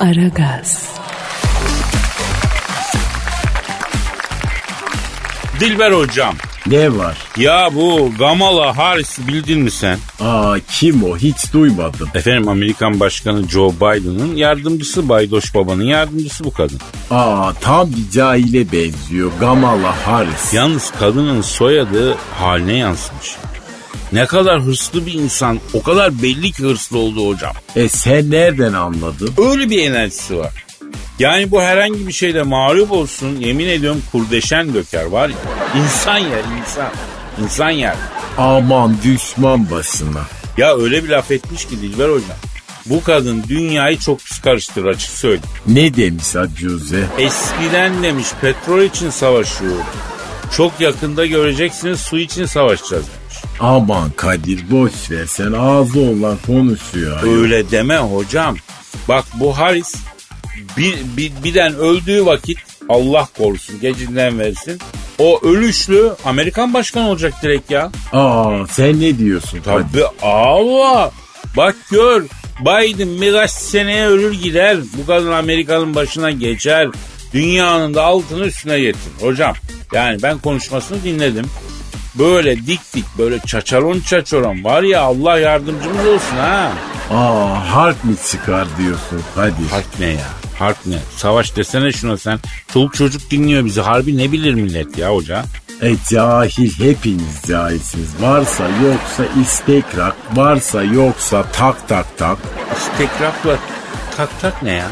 Aragaz, Dilber hocam. Ne var? Ya bu Kamala Harris'i bildin mi sen? Aa kim o? Hiç duymadım. Efendim Amerikan Başkanı Joe Biden'ın yardımcısı Baydoş Baba'nın yardımcısı bu kadın. Aa tam bir cahile benziyor. Kamala Harris. Yalnız kadının soyadı haline yansımış. Ne kadar hırslı bir insan o kadar belli ki hırslı olduğu hocam. E sen nereden anladın? Öyle bir enerjisi var. Yani bu herhangi bir şeyde mağlup olsun yemin ediyorum kurdeşen döker var ya. İnsan yer insan. İnsan yer. Aman düşman başına. Ya öyle bir laf etmiş ki Dilber hocam. Bu kadın dünyayı çok pis karıştırır açık söyleyeyim. Ne demiş Acuze? Eskiden demiş petrol için savaşıyor. Çok yakında göreceksiniz su için savaşacağız. Aman Kadir boş ver sen ağzı olan konuşuyor. Öyle deme hocam. Bak bu Haris bir, bir, birden öldüğü vakit Allah korusun gecinden versin. O ölüşlü Amerikan başkanı olacak direkt ya. Aa sen ne diyorsun? Tabii Allah. Bak gör Biden birkaç seneye ölür gider. Bu kadın Amerika'nın başına geçer. Dünyanın da altını üstüne getirir. Hocam yani ben konuşmasını dinledim. Böyle dik dik böyle çaçaron çaçaron var ya Allah yardımcımız olsun ha. Aa harp mi çıkar diyorsun Kadir? Harp ne ya? Harp ne? Savaş desene şuna sen. Çoluk çocuk dinliyor bizi. Harbi ne bilir millet ya hoca? E cahil hepiniz cahilsiniz. Varsa yoksa istekrak, varsa yoksa tak tak tak. İstekrakla tak tak ne ya?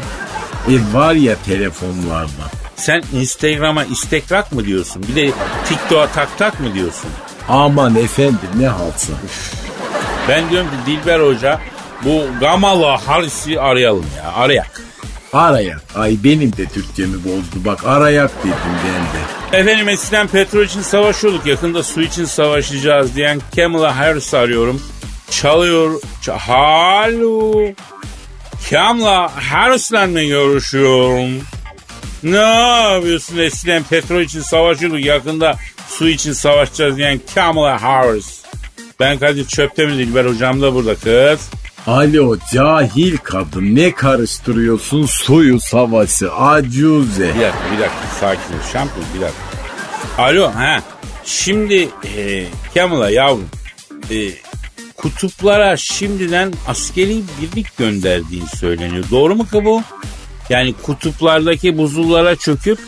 E var ya telefonlarda. Sen Instagram'a istekrak mı diyorsun? Bir de TikTok'a tak tak mı diyorsun? Aman efendim ne halsa. Ben diyorum ki Dilber Hoca bu Gamala Harris'i arayalım ya. Arayak. Arayak. Ay benim de Türkçemi bozdu. Bak arayak dedim ben de. Efendim eskiden petrol için savaşıyorduk. Yakında su için savaşacağız diyen Kamala Harris'i arıyorum. Çalıyor. Ç- Halo. Kamala Harris'le görüşüyorum? Ne yapıyorsun eskiden petrol için savaşıyorduk. Yakında su için savaşacağız diyen Kamala Harris. Ben Kadir Çöptemir Dilber hocam da burada kız. Alo cahil kadın ne karıştırıyorsun suyu savaşı acuze. Bir dakika bir dakika sakin ol şampiyon bir dakika. Alo ha şimdi e, Kamala yavrum e, kutuplara şimdiden askeri birlik gönderdiğin söyleniyor. Doğru mu ki bu? Yani kutuplardaki buzullara çöküp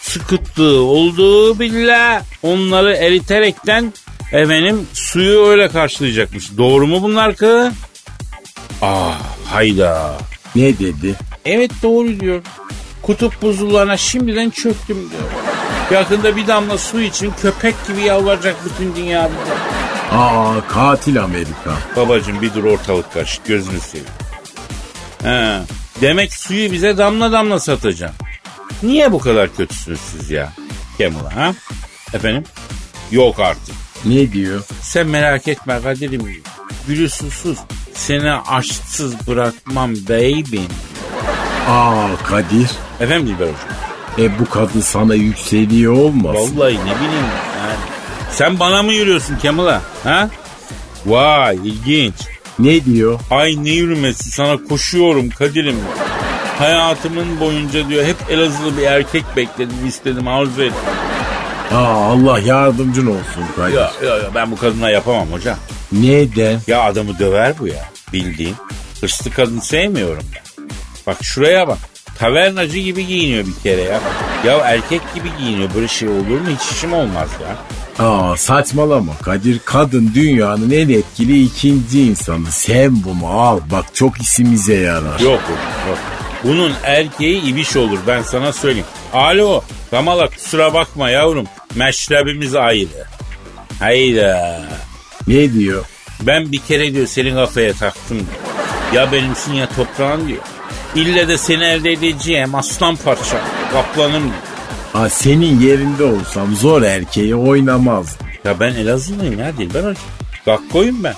sıkıttığı olduğu bile onları eriterekten efendim suyu öyle karşılayacakmış. Doğru mu bunlar ki? Ah hayda. Ne dedi? Evet doğru diyor. Kutup buzullarına şimdiden çöktüm diyor. Yakında bir damla su için köpek gibi yalvaracak bütün dünya bize. Aa katil Amerika. Babacım bir dur ortalık karışık gözünü seveyim. He, demek suyu bize damla damla satacaksın. Niye bu kadar kötüsünüz siz ya? Kemal'a ha? Efendim? Yok artık. Ne diyor? Sen merak etme Kadir'im. Gülü susuz. Seni aşksız bırakmam baby. Aa Kadir. Efendim Dilber Hocam? E bu kadın sana yükseliyor olmasın? Vallahi ne bileyim yani. Sen bana mı yürüyorsun Kemal'a? Ha? Vay ilginç. Ne diyor? Ay ne yürümesi sana koşuyorum Kadir'im. Hayatımın boyunca diyor hep Elazığlı bir erkek bekledim istedim arzu ettim. Aa Allah yardımcın olsun Kadir. Ya, ya, ya ben bu kadına yapamam hocam. Neden? Ya adamı döver bu ya bildiğin. Hırslı kadın sevmiyorum ben. Bak şuraya bak. Tavernacı gibi giyiniyor bir kere ya. Ya erkek gibi giyiniyor böyle şey olur mu hiç işim olmaz ya. Aa saçmalama Kadir. Kadın dünyanın en etkili ikinci insanı. Sen bunu al. Bak çok işimize yarar. Yok yok. Bunun erkeği ibiş olur ben sana söyleyeyim. Alo Kamala kusura bakma yavrum. Meşrebimiz ayrı. Hayda. Ne diyor? Ben bir kere diyor senin kafaya taktım diyor. Ya benimsin ya toprağın diyor. İlle de seni elde edeceğim aslan parça. Kaplanım diyor. Aa, senin yerinde olsam zor erkeği oynamazdım. Ya ben Elazığlıyım ya Dilber Hoca. Gakkoyum ben.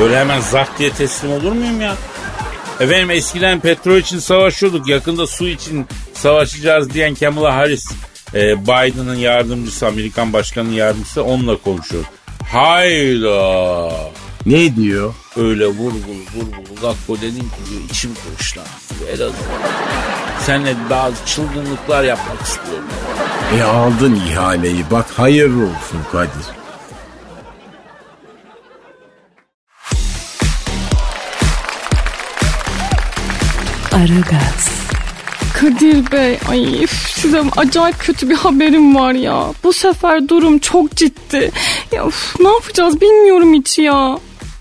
Böyle hemen zart diye teslim olur muyum ya? Efendim eskiden petrol için savaşıyorduk. Yakında su için savaşacağız diyen Kamala Harris. e, Biden'ın yardımcısı, Amerikan başkanının yardımcısı onunla konuşuyor. Hayda. Ne diyor? Öyle vurgulu vurgulu Gakko dedim ki diyor içim kırışlandı diyor Elazığ. Seninle daha çılgınlıklar yapmak istiyorum. E aldın ihaleyi bak hayırlı olsun Kadir. Aragaz, Kadir Bey, ay üf, size acayip kötü bir haberim var ya. Bu sefer durum çok ciddi. Ya üf, ne yapacağız bilmiyorum hiç ya.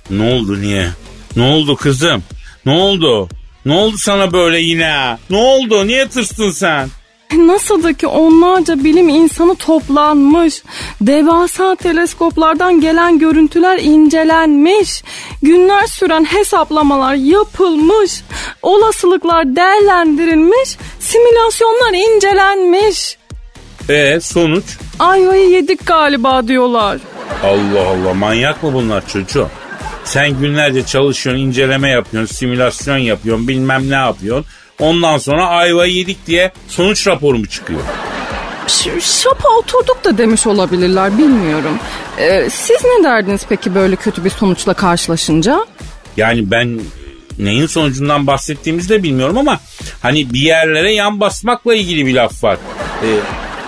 Ne oldu niye? Ne oldu kızım? Ne oldu? Ne oldu sana böyle yine? Ne oldu? Niye tırstın sen? Nasıl da ki onlarca bilim insanı toplanmış. Devasa teleskoplardan gelen görüntüler incelenmiş. Günler süren hesaplamalar yapılmış. Olasılıklar değerlendirilmiş. Simülasyonlar incelenmiş. E sonuç? Ayvayı yedik galiba diyorlar. Allah Allah manyak mı bunlar çocuğum? Sen günlerce çalışıyorsun, inceleme yapıyorsun, simülasyon yapıyorsun, bilmem ne yapıyorsun. Ondan sonra ayvayı yedik diye sonuç raporu mu çıkıyor? Şapa oturduk da demiş olabilirler bilmiyorum. Ee, siz ne derdiniz peki böyle kötü bir sonuçla karşılaşınca? Yani ben neyin sonucundan bahsettiğimizi de bilmiyorum ama hani bir yerlere yan basmakla ilgili bir laf var. Ee,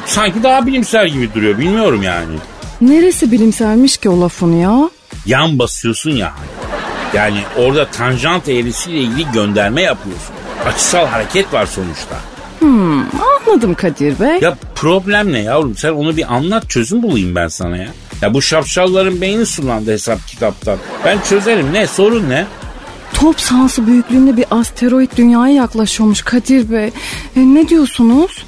sanki daha bilimsel gibi duruyor bilmiyorum yani. Neresi bilimselmiş ki o lafın ya? Yan basıyorsun ya. Yani orada tanjant eğrisiyle ilgili gönderme yapıyorsun. Açısal hareket var sonuçta. Anladım Kadir Bey. Ya problem ne yavrum sen onu bir anlat çözüm bulayım ben sana ya. Ya bu şapşalların beyni sulandı hesap kitaptan. Ben çözerim ne sorun ne? Top sahası büyüklüğünde bir asteroid dünyaya yaklaşıyormuş Kadir Bey. E, ne diyorsunuz?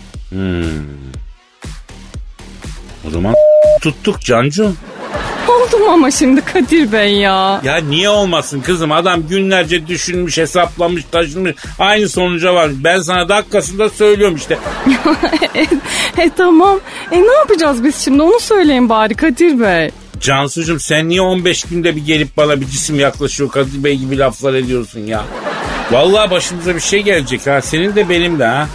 O zaman tuttuk Cancu. Oldum ama şimdi Kadir Bey ya. Ya niye olmasın kızım adam günlerce düşünmüş hesaplamış taşınmış aynı sonuca var. Ben sana dakikasında söylüyorum işte. e, e, tamam. E ne yapacağız biz şimdi onu söyleyin bari Kadir Bey. Cansucuğum sen niye 15 günde bir gelip bana bir cisim yaklaşıyor Kadir Bey gibi laflar ediyorsun ya. Vallahi başımıza bir şey gelecek ha senin de benim de ha.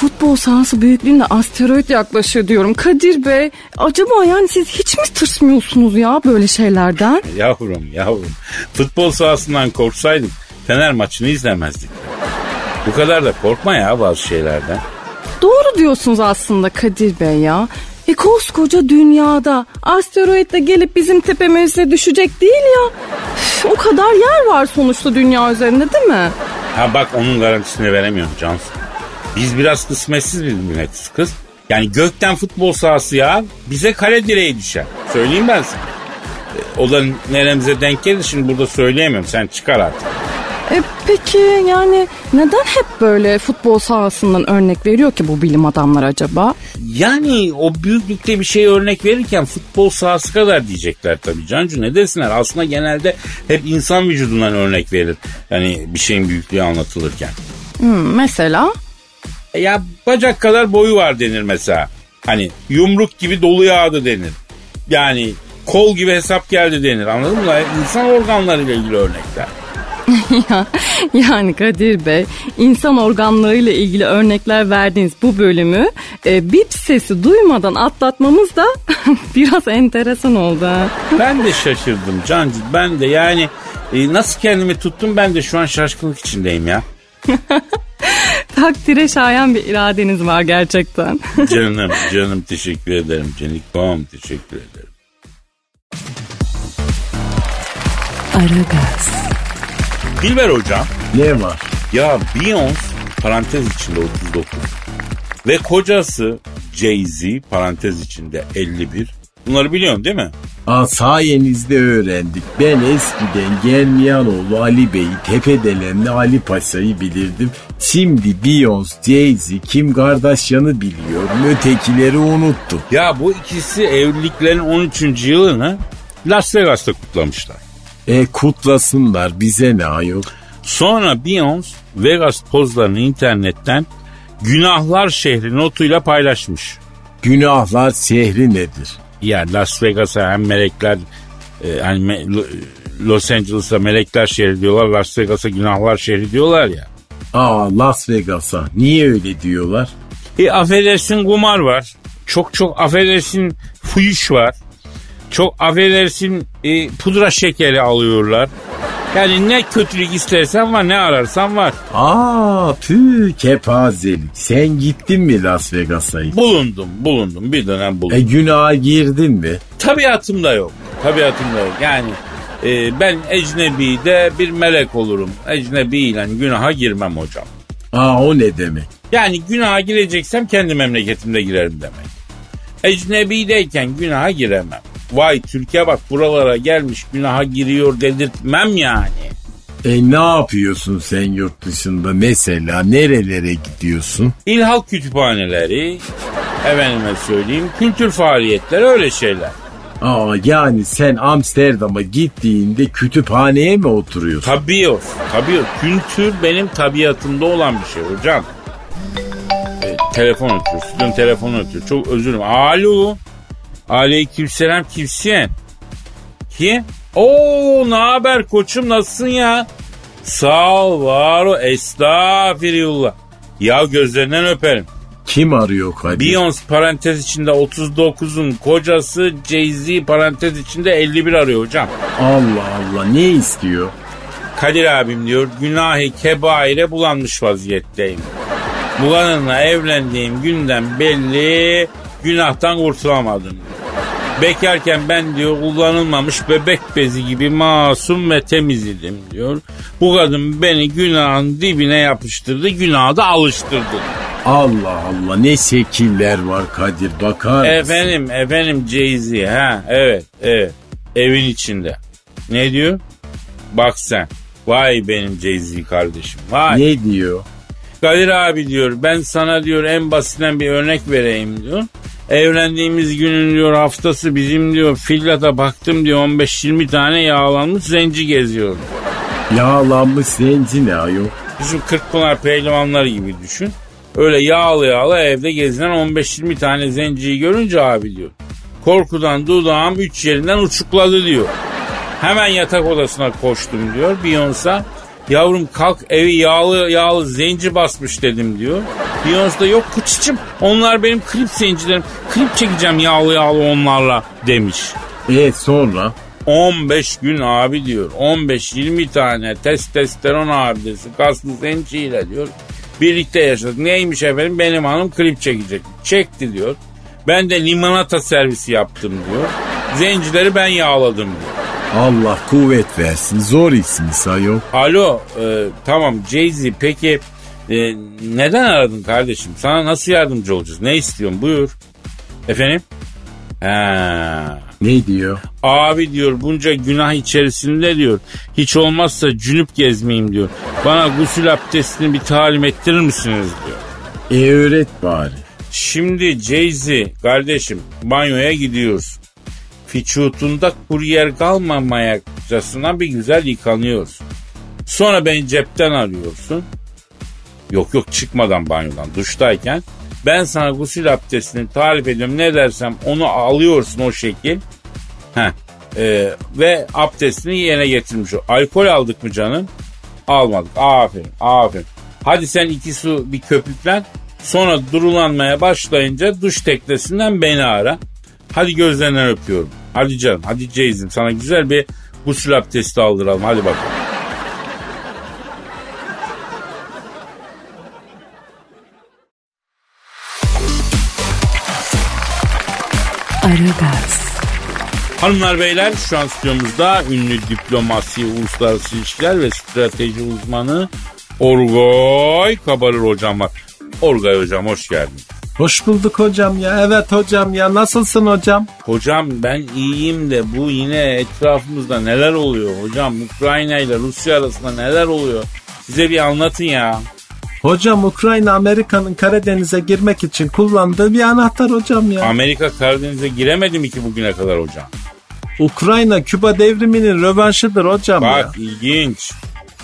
Futbol sahası büyüklüğünde asteroid yaklaşıyor diyorum. Kadir Bey acaba yani siz hiç mi tırsmıyorsunuz ya böyle şeylerden? Yavrum yavrum futbol sahasından korksaydık Fener maçını izlemezdik. Bu kadar da korkma ya bazı şeylerden. Doğru diyorsunuz aslında Kadir Bey ya. E koskoca dünyada asteroid de gelip bizim tepemize düşecek değil ya. Üf, o kadar yer var sonuçta dünya üzerinde değil mi? Ha bak onun garantisini veremiyorum Cansu. Biz biraz kısmetsiz bir milletiz kız. Yani gökten futbol sahası ya bize kale direği düşer. Söyleyeyim ben sana. E, O da neremize denk gelir şimdi burada söyleyemiyorum. Sen çıkar artık. E peki yani neden hep böyle futbol sahasından örnek veriyor ki bu bilim adamları acaba? Yani o büyüklükte bir şey örnek verirken futbol sahası kadar diyecekler tabii. Cancu ne desinler? Aslında genelde hep insan vücudundan örnek verir. Yani bir şeyin büyüklüğü anlatılırken. Hmm, mesela? E Ya bacak kadar boyu var denir mesela. Hani yumruk gibi dolu yağdı denir. Yani kol gibi hesap geldi denir anladın mı? İnsan organlarıyla ilgili örnekler. Ya, yani Kadir Bey insan organlarıyla ilgili örnekler verdiğiniz bu bölümü e, bip sesi duymadan atlatmamız da biraz enteresan oldu. ha. Ben de şaşırdım Cancı ben de yani e, nasıl kendimi tuttum ben de şu an şaşkınlık içindeyim ya. Takdire şayan bir iradeniz var gerçekten. Canım canım teşekkür ederim Canikom teşekkür ederim. Aragaz, Dilber hocam Ne var? ya Beyoncé parantez içinde 39 ve kocası Jay-Z parantez içinde 51 bunları biliyorsun değil mi? Aa, sayenizde öğrendik. Ben eskiden Germiyanoğlu Ali Bey'i, Tepedelenli Ali Paşa'yı bilirdim. Şimdi Beyoncé, Jay-Z, Kim Kardashian'ı biliyorum. Ötekileri unuttum. Ya bu ikisi evliliklerin 13. yılını Las Vegas'ta kutlamışlar. E kutlasınlar bize ne ayol. Sonra Beyoncé Vegas pozlarını internetten günahlar şehri notuyla paylaşmış. Günahlar şehri nedir? Ya Las Vegas'a hem melekler e, hani me- Lo- Los Angeles'a melekler şehri diyorlar. Las Vegas'a günahlar şehri diyorlar ya. Aa Las Vegas'a. Niye öyle diyorlar? E affedersin kumar var. Çok çok affedersin fuhuş var. Çok affedersin e, pudra şekeri alıyorlar. Yani ne kötülük istersen var ne ararsan var. Aa tüh kepazelik. Sen gittin mi Las Vegas'a? Bulundum bulundum bir dönem bulundum. E günaha girdin mi? Tabiatımda yok. Tabiatımda yok. Yani e, ben ecnebi'de bir melek olurum. Ecnebi ile günaha girmem hocam. Aa o ne demek? Yani günaha gireceksem kendi memleketimde girerim demek. Ecnebi'deyken günaha giremem. Vay Türkiye bak buralara gelmiş günaha giriyor dedirtmem yani. E ne yapıyorsun sen yurt dışında mesela nerelere gidiyorsun? İlhal kütüphaneleri, efendime söyleyeyim kültür faaliyetleri öyle şeyler. Aa yani sen Amsterdam'a gittiğinde kütüphaneye mi oturuyorsun? Tabii o, tabii o. Kültür benim tabiatımda olan bir şey hocam. E, telefon ötüyor, stüdyonun telefonu ötüyor. Çok özür dilerim. Alo. Aleykümselam kimsin? Kim? Oo ne haber koçum nasılsın ya? Sağ ol var ol estağfirullah. Ya gözlerinden öperim. Kim arıyor Kadir? Beyoncé parantez içinde 39'un kocası Jay-Z parantez içinde 51 arıyor hocam. Allah Allah ne istiyor? Kadir abim diyor günahı kebaire bulanmış vaziyetteyim. Bu kadınla evlendiğim günden belli günahtan kurtulamadım. Bekarken ben diyor kullanılmamış bebek bezi gibi masum ve temiz idim diyor. Bu kadın beni günahın dibine yapıştırdı, günaha da alıştırdı. Allah Allah ne şekiller var Kadir bakar mısın? Efendim, efendim Jay-Z ha evet, evet. Evin içinde. Ne diyor? Bak sen. Vay benim Jay-Z kardeşim. Vay. Ne diyor? Kadir abi diyor ben sana diyor en basitinden bir örnek vereyim diyor. Evlendiğimiz günün diyor haftası bizim diyor fillata baktım diyor 15-20 tane yağlanmış zenci geziyor. Yağlanmış zenci ne ayol? Düşün Kırkpınar pehlivanları gibi düşün. Öyle yağlı yağlı evde gezinen 15-20 tane zenciyi görünce abi diyor. Korkudan dudağım üç yerinden uçukladı diyor. Hemen yatak odasına koştum diyor Beyoncé. Yavrum kalk evi yağlı yağlı zenci basmış dedim diyor. Beyoncé da yok kıçıcım onlar benim klip zencilerim. Klip çekeceğim yağlı yağlı onlarla demiş. E sonra? 15 gün abi diyor. 15-20 tane testosteron abidesi kaslı zenciyle diyor. Birlikte yaşadık. Neymiş efendim? Benim hanım klip çekecek. Çekti diyor. Ben de limonata servisi yaptım diyor. Zencileri ben yağladım diyor. Allah kuvvet versin zor ismi ayol. Alo e, tamam Jay-Z peki e, neden aradın kardeşim? Sana nasıl yardımcı olacağız? Ne istiyorsun? Buyur. Efendim? Ha. Ne diyor? Abi diyor bunca günah içerisinde diyor. Hiç olmazsa cünüp gezmeyeyim diyor. Bana gusül abdestini bir talim ettirir misiniz diyor. E öğret bari. Şimdi Jay-Z kardeşim banyoya gidiyorsun. Fiçutunda kuryer kalmamayacasına bir güzel yıkanıyorsun. Sonra beni cepten arıyorsun. Yok yok çıkmadan banyodan duştayken ben sana gusül abdestini tarif ediyorum. Ne dersem onu alıyorsun o şekil. Heh. Ee, ve abdestini yerine getirmiş. ol. Alkol aldık mı canım? Almadık. Aferin aferin. Hadi sen iki su bir köpüklen. Sonra durulanmaya başlayınca duş teknesinden beni ara. Hadi gözlerinden öpüyorum. Hadi canım hadi Ceyz'im sana güzel bir gusül abdesti aldıralım. Hadi bakalım. Aragaz, Hanımlar beyler şu an stüdyomuzda ünlü diplomasi, uluslararası ilişkiler ve strateji uzmanı Orgoy Kabarır hocam var. Orgay hocam hoş geldin. Hoş bulduk hocam ya. Evet hocam ya. Nasılsın hocam? Hocam ben iyiyim de bu yine etrafımızda neler oluyor hocam? Ukrayna ile Rusya arasında neler oluyor? Bize bir anlatın ya. Hocam Ukrayna Amerika'nın Karadeniz'e girmek için kullandığı bir anahtar hocam ya. Amerika Karadeniz'e giremedi mi ki bugüne kadar hocam? Ukrayna Küba devriminin rövanşıdır hocam ya. Bak ilginç.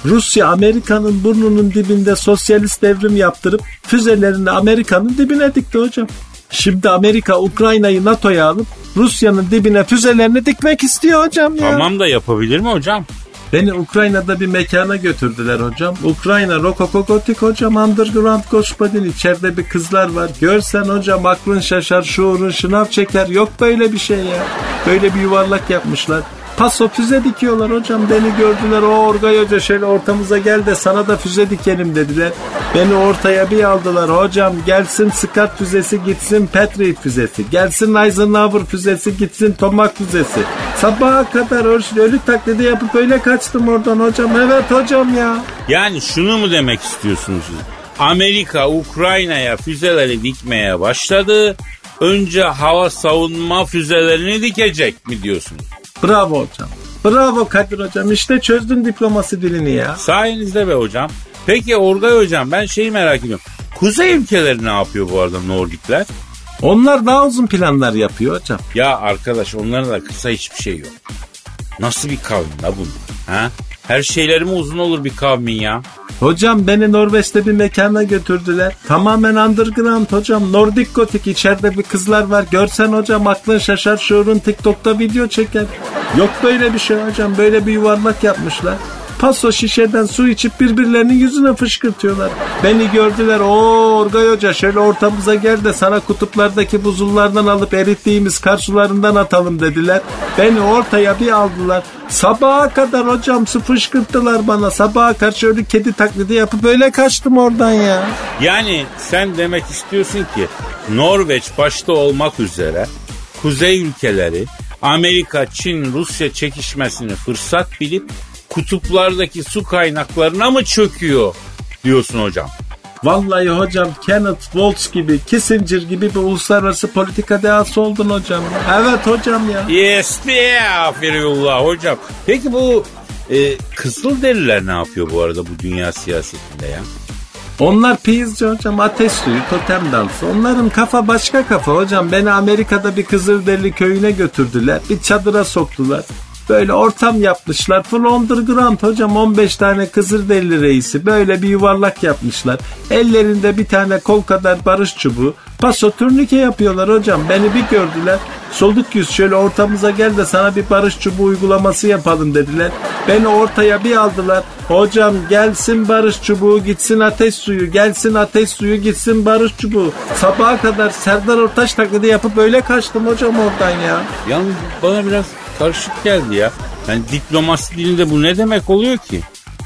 Rusya Amerika'nın burnunun dibinde sosyalist devrim yaptırıp füzelerini Amerika'nın dibine dikti hocam. Şimdi Amerika Ukrayna'yı NATO'ya alıp Rusya'nın dibine füzelerini dikmek istiyor hocam ya. Tamam da yapabilir mi hocam? Beni Ukrayna'da bir mekana götürdüler hocam. Ukrayna Rokoko Gotik hocam underground gospelin içeride bir kızlar var. Görsen hocam aklın şaşar şuurun şınav çeker. Yok böyle bir şey ya. Böyle bir yuvarlak yapmışlar. Paso füze dikiyorlar hocam. Beni gördüler o Orgay Hoca şöyle ortamıza gel de sana da füze dikelim dediler. Beni ortaya bir aldılar. Hocam gelsin Scott füzesi gitsin Patriot füzesi. Gelsin Eisenhower füzesi gitsin Tomak füzesi. Sabaha kadar ölü taklidi yapıp öyle kaçtım oradan hocam. Evet hocam ya. Yani şunu mu demek istiyorsunuz? Amerika Ukrayna'ya füzeleri dikmeye başladı. Önce hava savunma füzelerini dikecek mi diyorsunuz? Bravo hocam. Bravo Kadir hocam. İşte çözdün diplomasi dilini ya. Sayenizde be hocam. Peki Orgay hocam ben şeyi merak ediyorum. Kuzey ülkeleri ne yapıyor bu arada Nordikler? Onlar daha uzun planlar yapıyor hocam. Ya arkadaş onların da kısa hiçbir şey yok. Nasıl bir kavim la bu? Ha? Her şeyleri mi uzun olur bir kavmin ya? Hocam beni Norveç'te bir mekana götürdüler. Tamamen underground hocam. Nordik gotik içeride bir kızlar var. Görsen hocam aklın şaşar şuurun TikTok'ta video çeker. Yok böyle bir şey hocam. Böyle bir yuvarlak yapmışlar. Paso şişeden su içip birbirlerinin yüzüne fışkırtıyorlar. Beni gördüler. O Orgay Hoca şöyle ortamıza gel de sana kutuplardaki buzullardan alıp erittiğimiz kar sularından atalım dediler. Beni ortaya bir aldılar. Sabaha kadar hocam su fışkırttılar bana. Sabaha karşı öyle kedi taklidi yapıp öyle kaçtım oradan ya. Yani sen demek istiyorsun ki Norveç başta olmak üzere kuzey ülkeleri Amerika, Çin, Rusya çekişmesini fırsat bilip kutuplardaki su kaynaklarına mı çöküyor diyorsun hocam? Vallahi hocam Kenneth Waltz gibi, Kissinger gibi bir uluslararası politika dehası oldun hocam. Evet hocam ya. Yes be aferullah hocam. Peki bu e, Kızılderililer ne yapıyor bu arada bu dünya siyasetinde ya? Onlar piyizci hocam ateş suyu totem dansı. Onların kafa başka kafa hocam. Beni Amerika'da bir Kızılderili köyüne götürdüler. Bir çadıra soktular. Böyle ortam yapmışlar. Full underground hocam 15 tane Kızılderili reisi. Böyle bir yuvarlak yapmışlar. Ellerinde bir tane kol kadar barış çubuğu. Paso turnike yapıyorlar hocam. Beni bir gördüler. Solduk yüz şöyle ortamıza gel de sana bir barış çubuğu uygulaması yapalım dediler. Beni ortaya bir aldılar. Hocam gelsin barış çubuğu gitsin ateş suyu. Gelsin ateş suyu gitsin barış çubuğu. Sabaha kadar Serdar Ortaç taklidi yapıp öyle kaçtım hocam oradan ya. Yalnız bana biraz karışık geldi ya. Yani diplomasi dilinde bu ne demek oluyor ki?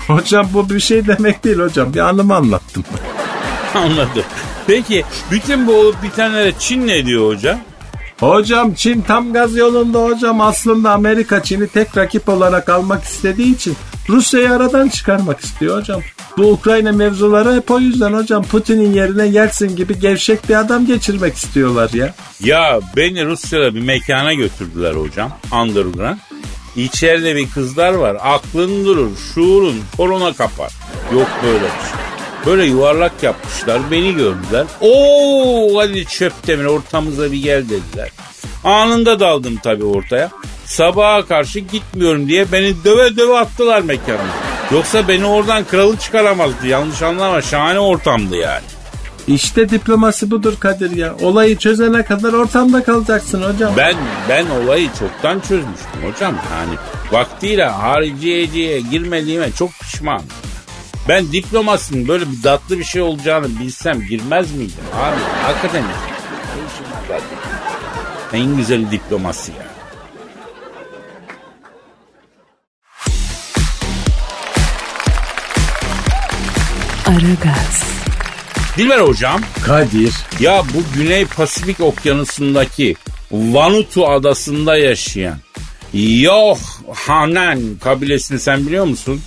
Hocam bu bir şey demek değil hocam. Bir anımı anlattım. Anladım. Peki bütün bu olup bitenlere Çin ne diyor hocam? Hocam Çin tam gaz yolunda hocam. Aslında Amerika Çin'i tek rakip olarak almak istediği için Rusya'yı aradan çıkarmak istiyor hocam. Bu Ukrayna mevzuları hep o yüzden hocam Putin'in yerine Yeltsin gibi gevşek bir adam geçirmek istiyorlar ya. Ya beni Rusya'da bir mekana götürdüler hocam. Underground. İçeride bir kızlar var. Aklın durur, şuurun, korona kapar. Yok böyle bir şey. Böyle yuvarlak yapmışlar. Beni gördüler. Oo hadi çöptemir ortamıza bir gel dediler. Anında daldım tabii ortaya. Sabaha karşı gitmiyorum diye beni döve döve attılar mekana. Yoksa beni oradan kralı çıkaramazdı. Yanlış anlama şahane ortamdı yani. İşte diplomasi budur Kadir ya. Olayı çözene kadar ortamda kalacaksın hocam. Ben ben olayı çoktan çözmüştüm hocam. Yani vaktiyle hariciyeciye girmediğime çok pişmanım. Ben diplomasinin böyle bir tatlı bir şey olacağını bilsem girmez miydim abi? Hakikaten en güzel diplomasi ya. Aragaz, Dilber hocam Kadir. ya bu Güney Pasifik okyanusundaki Vanutu adasında yaşayan Yohanan kabilesini sen biliyor musun?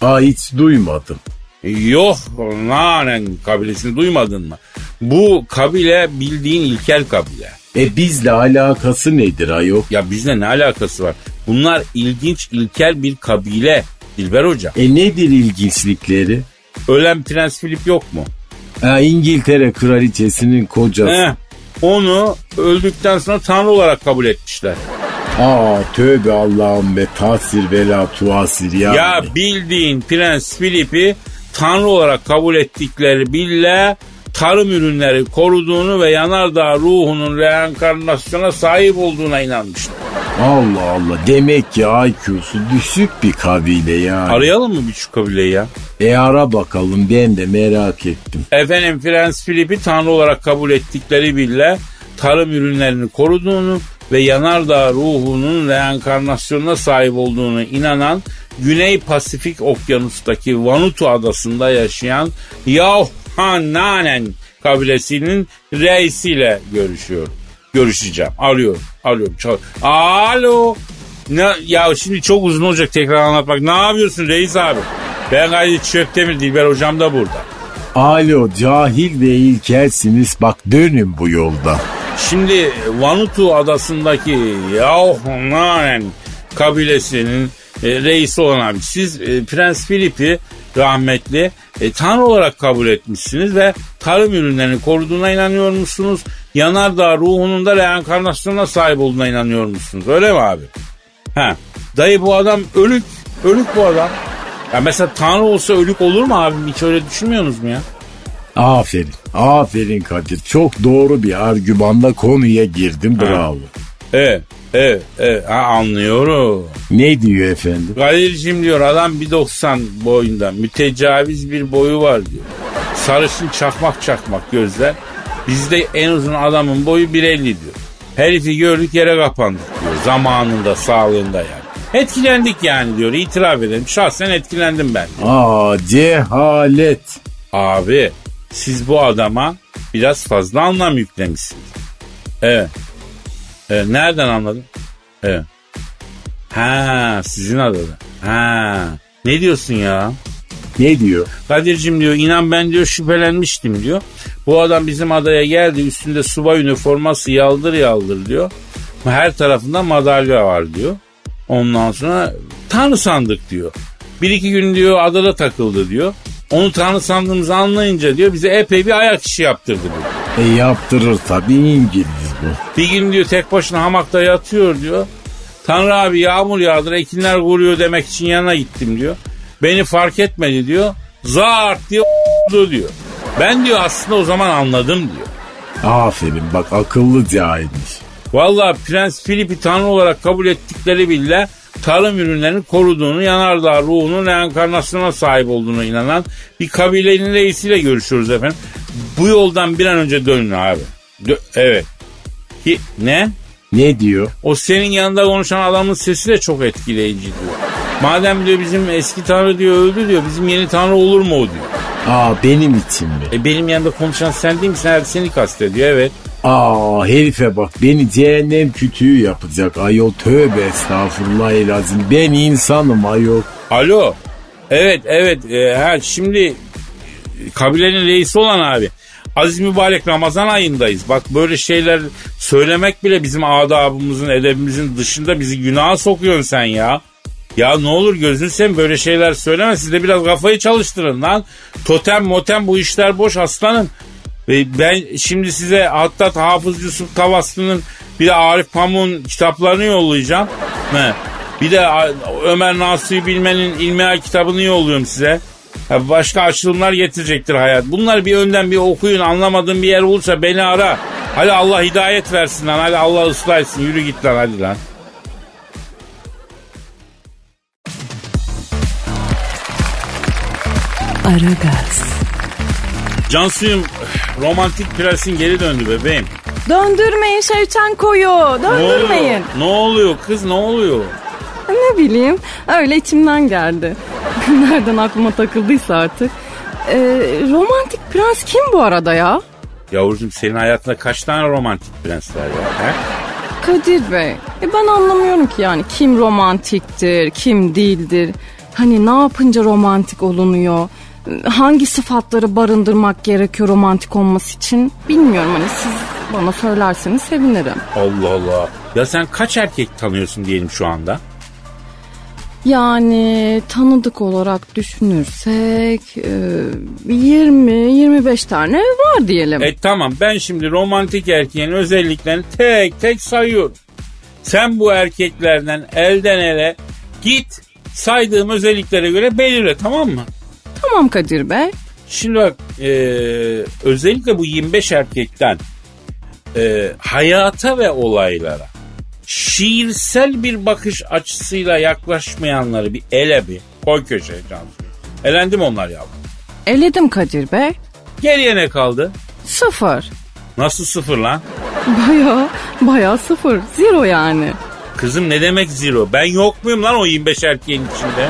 Aa hiç duymadım. Yohanan kabilesini duymadın mı? Bu kabile bildiğin ilkel kabile. E bizle alakası nedir ayol? Ya bizle ne alakası var? Bunlar ilginç ilkel bir kabile. Dilber Hoca. E nedir ilginçlikleri? Ölen Prens Philip yok mu? Ha, İngiltere kraliçesinin kocası. Heh, onu öldükten sonra tanrı olarak kabul etmişler. Aa tövbe Allah'ım be tasir vela tuasir ya. Ya bildiğin Prens Philip'i tanrı olarak kabul ettikleri bile tarım ürünleri koruduğunu ve yanardağ ruhunun reenkarnasyona sahip olduğuna inanmışlar. Allah Allah demek ki IQ'su düşük bir kabile yani. Arayalım mı bir şu kabileyi ya? E ara bakalım ben de merak ettim. Efendim Prens Philip'i tanrı olarak kabul ettikleri bile tarım ürünlerini koruduğunu ve yanardağ ruhunun reenkarnasyonuna sahip olduğunu inanan Güney Pasifik Okyanus'taki Vanutu adasında yaşayan Yohananen kabilesinin reisiyle görüşüyor. Görüşeceğim. Arıyorum. Arıyorum. Çal Alo. Ne, ya şimdi çok uzun olacak tekrar anlatmak. Ne yapıyorsun reis abi? Ben Kadir Çöptemir Dilber hocam da burada. Alo cahil ve ilkelsiniz bak dönün bu yolda. Şimdi Vanutu adasındaki Yahunanen kabilesinin e, reisi olan abi siz e, Prens Filip'i rahmetli e, tanrı olarak kabul etmişsiniz ve tarım ürünlerini koruduğuna inanıyor musunuz? Yanardağ ruhunun da reenkarnasyona sahip olduğuna inanıyor musunuz? Öyle mi abi? Ha. Dayı bu adam ölük. Ölük bu adam. Ya mesela tanrı olsa ölük olur mu abim? Hiç öyle düşünmüyorsunuz mu ya? Aferin. Aferin Kadir. Çok doğru bir argümanla konuya girdim. Bravo. Evet. Evet. evet. Ha, anlıyorum. Ne diyor efendim? Kadir'cim diyor adam 1.90 boyunda mütecaviz bir boyu var diyor. Sarışın çakmak çakmak gözler. Bizde en uzun adamın boyu 1.50 diyor. Herifi gördük yere kapandık diyor. Zamanında sağlığında yani. Etkilendik yani diyor itiraf edelim. Şahsen etkilendim ben. Diyor. Aa cehalet. Abi siz bu adama biraz fazla anlam yüklemişsiniz. Evet. evet. Nereden anladın? Evet. Ha sizin adada. Ha. Ne diyorsun ya? Ne diyor? Kadir'cim diyor inan ben diyor şüphelenmiştim diyor. Bu adam bizim adaya geldi üstünde subay üniforması yaldır yaldır diyor. Her tarafında madalya var diyor. Ondan sonra tanrı sandık diyor. Bir iki gün diyor adada takıldı diyor. Onu tanrı sandığımızı anlayınca diyor bize epey bir ayak işi yaptırdı diyor. E yaptırır tabii İngiliz bu. Bir gün diyor tek başına hamakta yatıyor diyor. Tanrı abi yağmur yağdır ekinler kuruyor demek için yanına gittim diyor. Beni fark etmedi diyor. Zart diye diyor. Ben diyor aslında o zaman anladım diyor. Aferin bak akıllı cahilmiş. Valla Prens Filip'i tanrı olarak kabul ettikleri bile tarım ürünlerini koruduğunu, yanardağ ruhunun reenkarnasyona sahip olduğuna inanan bir kabilenin reisiyle görüşüyoruz efendim. Bu yoldan bir an önce dönün abi. Dö- evet. Ki, ne? Ne diyor? O senin yanında konuşan adamın sesi de çok etkileyici diyor. Madem diyor bizim eski tanrı diyor öldü diyor bizim yeni tanrı olur mu o diyor. Aa benim için mi? E benim yanında konuşan sen değil misin? Herhalde seni kastediyor evet. Aa herife bak beni cehennem kütüğü yapacak ayol tövbe estağfurullah elazim ben insanım ayol. Alo. Evet evet e, ha, şimdi e, kabilenin reisi olan abi. Aziz mübarek Ramazan ayındayız. Bak böyle şeyler söylemek bile bizim adabımızın edebimizin dışında bizi günaha sokuyorsun sen ya. Ya ne olur gözünü seveyim böyle şeyler söyleme. Siz de biraz kafayı çalıştırın lan. Totem motem bu işler boş aslanım. Ben şimdi size hatta Hafız Yusuf Tavaslı'nın bir de Arif Pamuk'un kitaplarını yollayacağım. He. Bir de Ömer Nasuhi Bilmen'in İlmihal kitabını yolluyorum size. Ha, Başka açılımlar getirecektir hayat. Bunları bir önden bir okuyun. Anlamadığın bir yer olursa beni ara. Hadi Allah hidayet versin lan. Hadi Allah ıslah etsin. Yürü git lan hadi lan. Aragaz, Cansu'yum romantik prensin geri döndü bebeğim. Döndürmeyin Şevçenko'yu. Ne Döndürmeyin. oluyor? Ne oluyor kız ne oluyor? Ne bileyim öyle içimden geldi. Nereden aklıma takıldıysa artık. Ee, romantik prens kim bu arada ya? Yavrucuğum senin hayatında kaç tane romantik prens var ya? He? Kadir Bey. E ben anlamıyorum ki yani kim romantiktir, kim değildir. Hani ne yapınca romantik olunuyor? Hangi sıfatları barındırmak gerekiyor romantik olması için? Bilmiyorum hani siz bana söylerseniz sevinirim. Allah Allah. Ya sen kaç erkek tanıyorsun diyelim şu anda? Yani tanıdık olarak düşünürsek e, 20-25 tane var diyelim. E tamam ben şimdi romantik erkeğin özelliklerini tek tek sayıyorum. Sen bu erkeklerden elden ele git saydığım özelliklere göre belirle tamam mı? Tamam Kadir Bey. Şimdi bak e, özellikle bu 25 erkekten e, hayata ve olaylara şiirsel bir bakış açısıyla yaklaşmayanları bir ele bir koy köşeye Cansu. Elendim onlar yavrum. Eledim Kadir Bey. Geriye ne kaldı? Sıfır. Nasıl sıfır lan? Baya baya sıfır. Zero yani. Kızım ne demek zero? Ben yok muyum lan o 25 erkeğin içinde?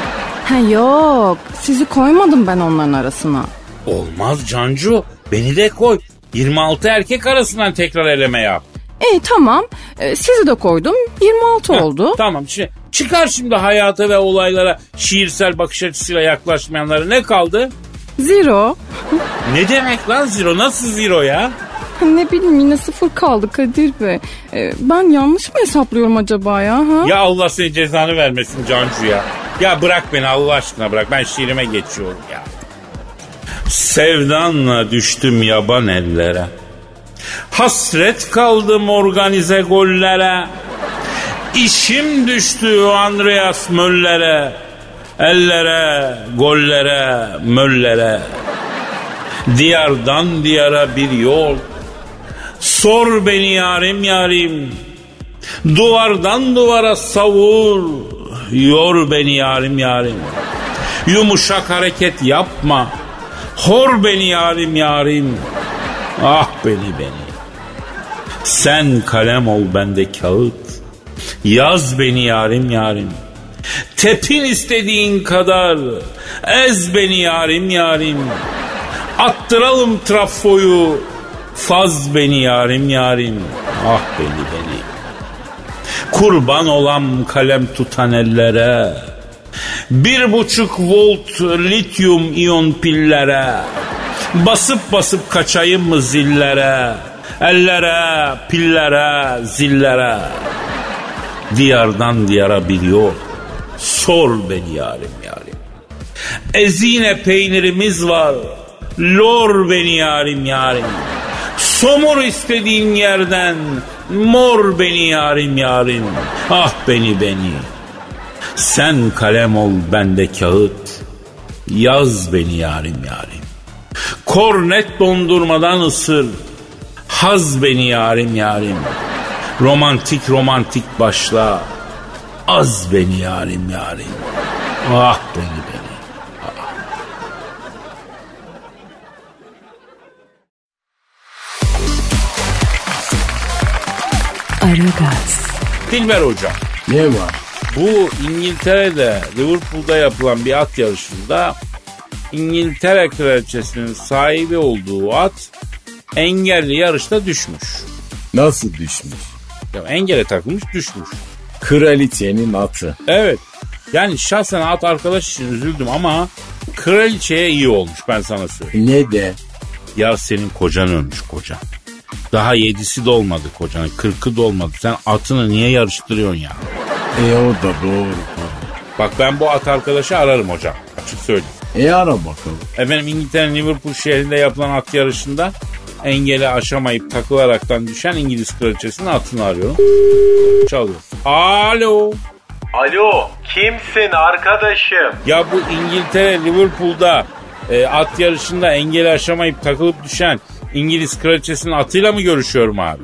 Ha yok. Sizi koymadım ben onların arasına. Olmaz Cancu. Beni de koy. 26 erkek arasından tekrar eleme yap. E tamam. E, sizi de koydum. 26 Heh, oldu. Tamam şimdi çıkar şimdi hayata ve olaylara şiirsel bakış açısıyla yaklaşmayanları ne kaldı? Zero. Ne demek lan zero? Nasıl zero ya? Ne bileyim yine sıfır kaldı Kadir Bey. E, ben yanlış mı hesaplıyorum acaba ya? Ha? Ya Allah seni cezanı vermesin Cancu ya. Ya bırak beni Allah aşkına bırak. Ben şiirime geçiyorum ya. Sevdanla düştüm yaban ellere. Hasret kaldım organize gollere. İşim düştü Andreas Möller'e. Ellere, gollere, möllere. Diyardan diyara bir yol. Sor beni yarim yarim. Duvardan duvara savur. Yor beni yarim yarim. Yumuşak hareket yapma. Hor beni yarim yarim. Ah beni beni. Sen kalem ol bende kağıt. Yaz beni yarim yarim. Tepin istediğin kadar. Ez beni yarim yarim. Attıralım trafoyu. Faz beni yarim yarim. Ah beni beni. Kurban olam kalem tutan ellere. Bir buçuk volt lityum iyon pillere. Basıp basıp kaçayım mı zillere? Ellere, pillere, zillere. Diyardan diyara bir yol. Sor beni yarim yarim. Ezine peynirimiz var. Lor beni yarim yarim. Somur istediğin yerden. Mor beni yarim yarim. Ah beni beni. Sen kalem ol bende kağıt. Yaz beni yarim yarim. Kornet dondurmadan ısır. Haz beni yarim yarim. Romantik romantik başla. Az beni yarim yarim. Ah beni Dilber hocam. Ne var? Bu İngiltere'de Liverpool'da yapılan bir at yarışında İngiltere kraliçesinin sahibi olduğu at engelli yarışta düşmüş. Nasıl düşmüş? Ya engele takılmış düşmüş. Kraliçenin atı. Evet. Yani şahsen at arkadaş için üzüldüm ama kraliçeye iyi olmuş ben sana söyleyeyim. Ne de? Ya senin kocan ölmüş kocan. Daha yedisi de olmadı kocanın. Kırkı da olmadı. Sen atını niye yarıştırıyorsun ya? E o da doğru. Bak ben bu at arkadaşı ararım hocam. Açık söyleyeyim. E ara bakalım. Efendim İngiltere'nin Liverpool şehrinde yapılan at yarışında engeli aşamayıp takılaraktan düşen İngiliz kraliçesinin atını arıyorum. Çalıyor. Alo. Alo kimsin arkadaşım? Ya bu İngiltere Liverpool'da e, at yarışında engeli aşamayıp takılıp düşen İngiliz kraliçesinin atıyla mı görüşüyorum abi?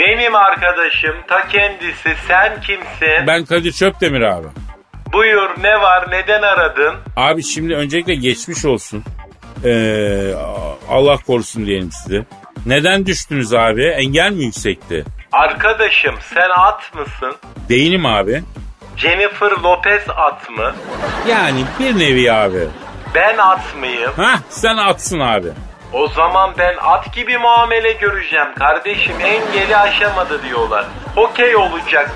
Benim arkadaşım ta kendisi sen kimsin? Ben Kadir Çöptemir abi. Buyur ne var neden aradın? Abi şimdi öncelikle geçmiş olsun. Ee, Allah korusun diyelim size. Neden düştünüz abi? Engel mi yüksekti? Arkadaşım sen at mısın? Değilim abi. Jennifer Lopez at mı? Yani bir nevi abi. Ben at mıyım? Hah sen atsın abi. O zaman ben at gibi muamele göreceğim kardeşim engeli aşamadı diyorlar. Okey olacak.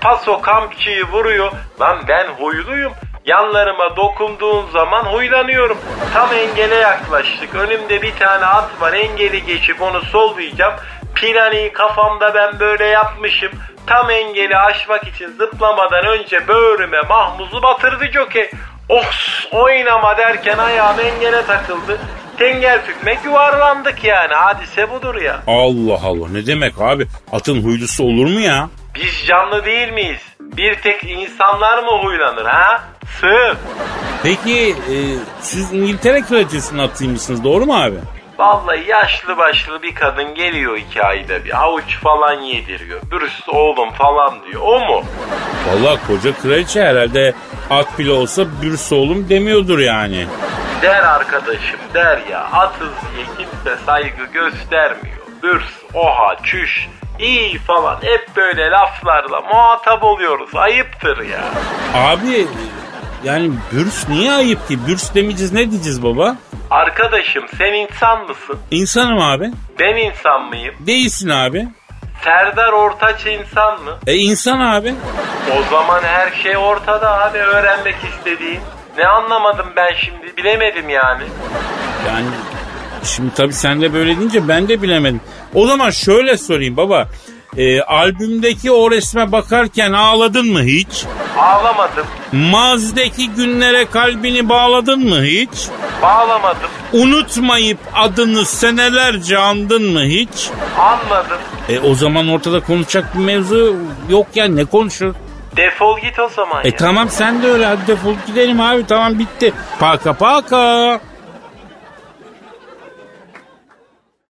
Paso kampçıyı vuruyor. Lan ben huyluyum. Yanlarıma dokunduğun zaman huylanıyorum. Tam engele yaklaştık. Önümde bir tane at var. Engeli geçip onu sollayacağım. Planiyi kafamda ben böyle yapmışım. Tam engeli aşmak için zıplamadan önce böğrüme mahmuzu batırdı jockey. Oh oynama derken ayağım engele takıldı. Tengel tükmek yuvarlandık yani hadise budur ya. Allah Allah ne demek abi? Atın huylusu olur mu ya? Biz canlı değil miyiz? Bir tek insanlar mı huylanır ha? Sığ. Peki e, siz İngiltere kraliçesinin atıymışsınız doğru mu abi? Vallahi yaşlı başlı bir kadın geliyor iki ayda bir havuç falan yediriyor. Bürüs oğlum falan diyor. O mu? Vallahi koca kraliçe herhalde at bile olsa bürs oğlum demiyordur yani. Der arkadaşım der ya atız diye kimse saygı göstermiyor. bürs, oha, çüş, iyi falan hep böyle laflarla muhatap oluyoruz. Ayıptır ya. Abi yani bürs niye ayıp ki? Bürs demeyeceğiz ne diyeceğiz baba? Arkadaşım sen insan mısın? İnsanım abi. Ben insan mıyım? Değilsin abi. Serdar Ortaç insan mı? E insan abi. O zaman her şey ortada abi öğrenmek istediğim. Ne anlamadım ben şimdi bilemedim yani. Yani şimdi tabii sen de böyle deyince ben de bilemedim. O zaman şöyle sorayım baba. E, albümdeki o resme bakarken ağladın mı hiç? Ağlamadım, Mazideki günlere kalbini bağladın mı hiç? bağlamadım, Unutmayıp adını senelerce andın mı hiç? anladım. E o zaman ortada konuşacak bir mevzu yok ya ne konuşur? Defol git o zaman E ya. tamam sen de öyle hadi defol gidelim abi tamam bitti. Paka paka.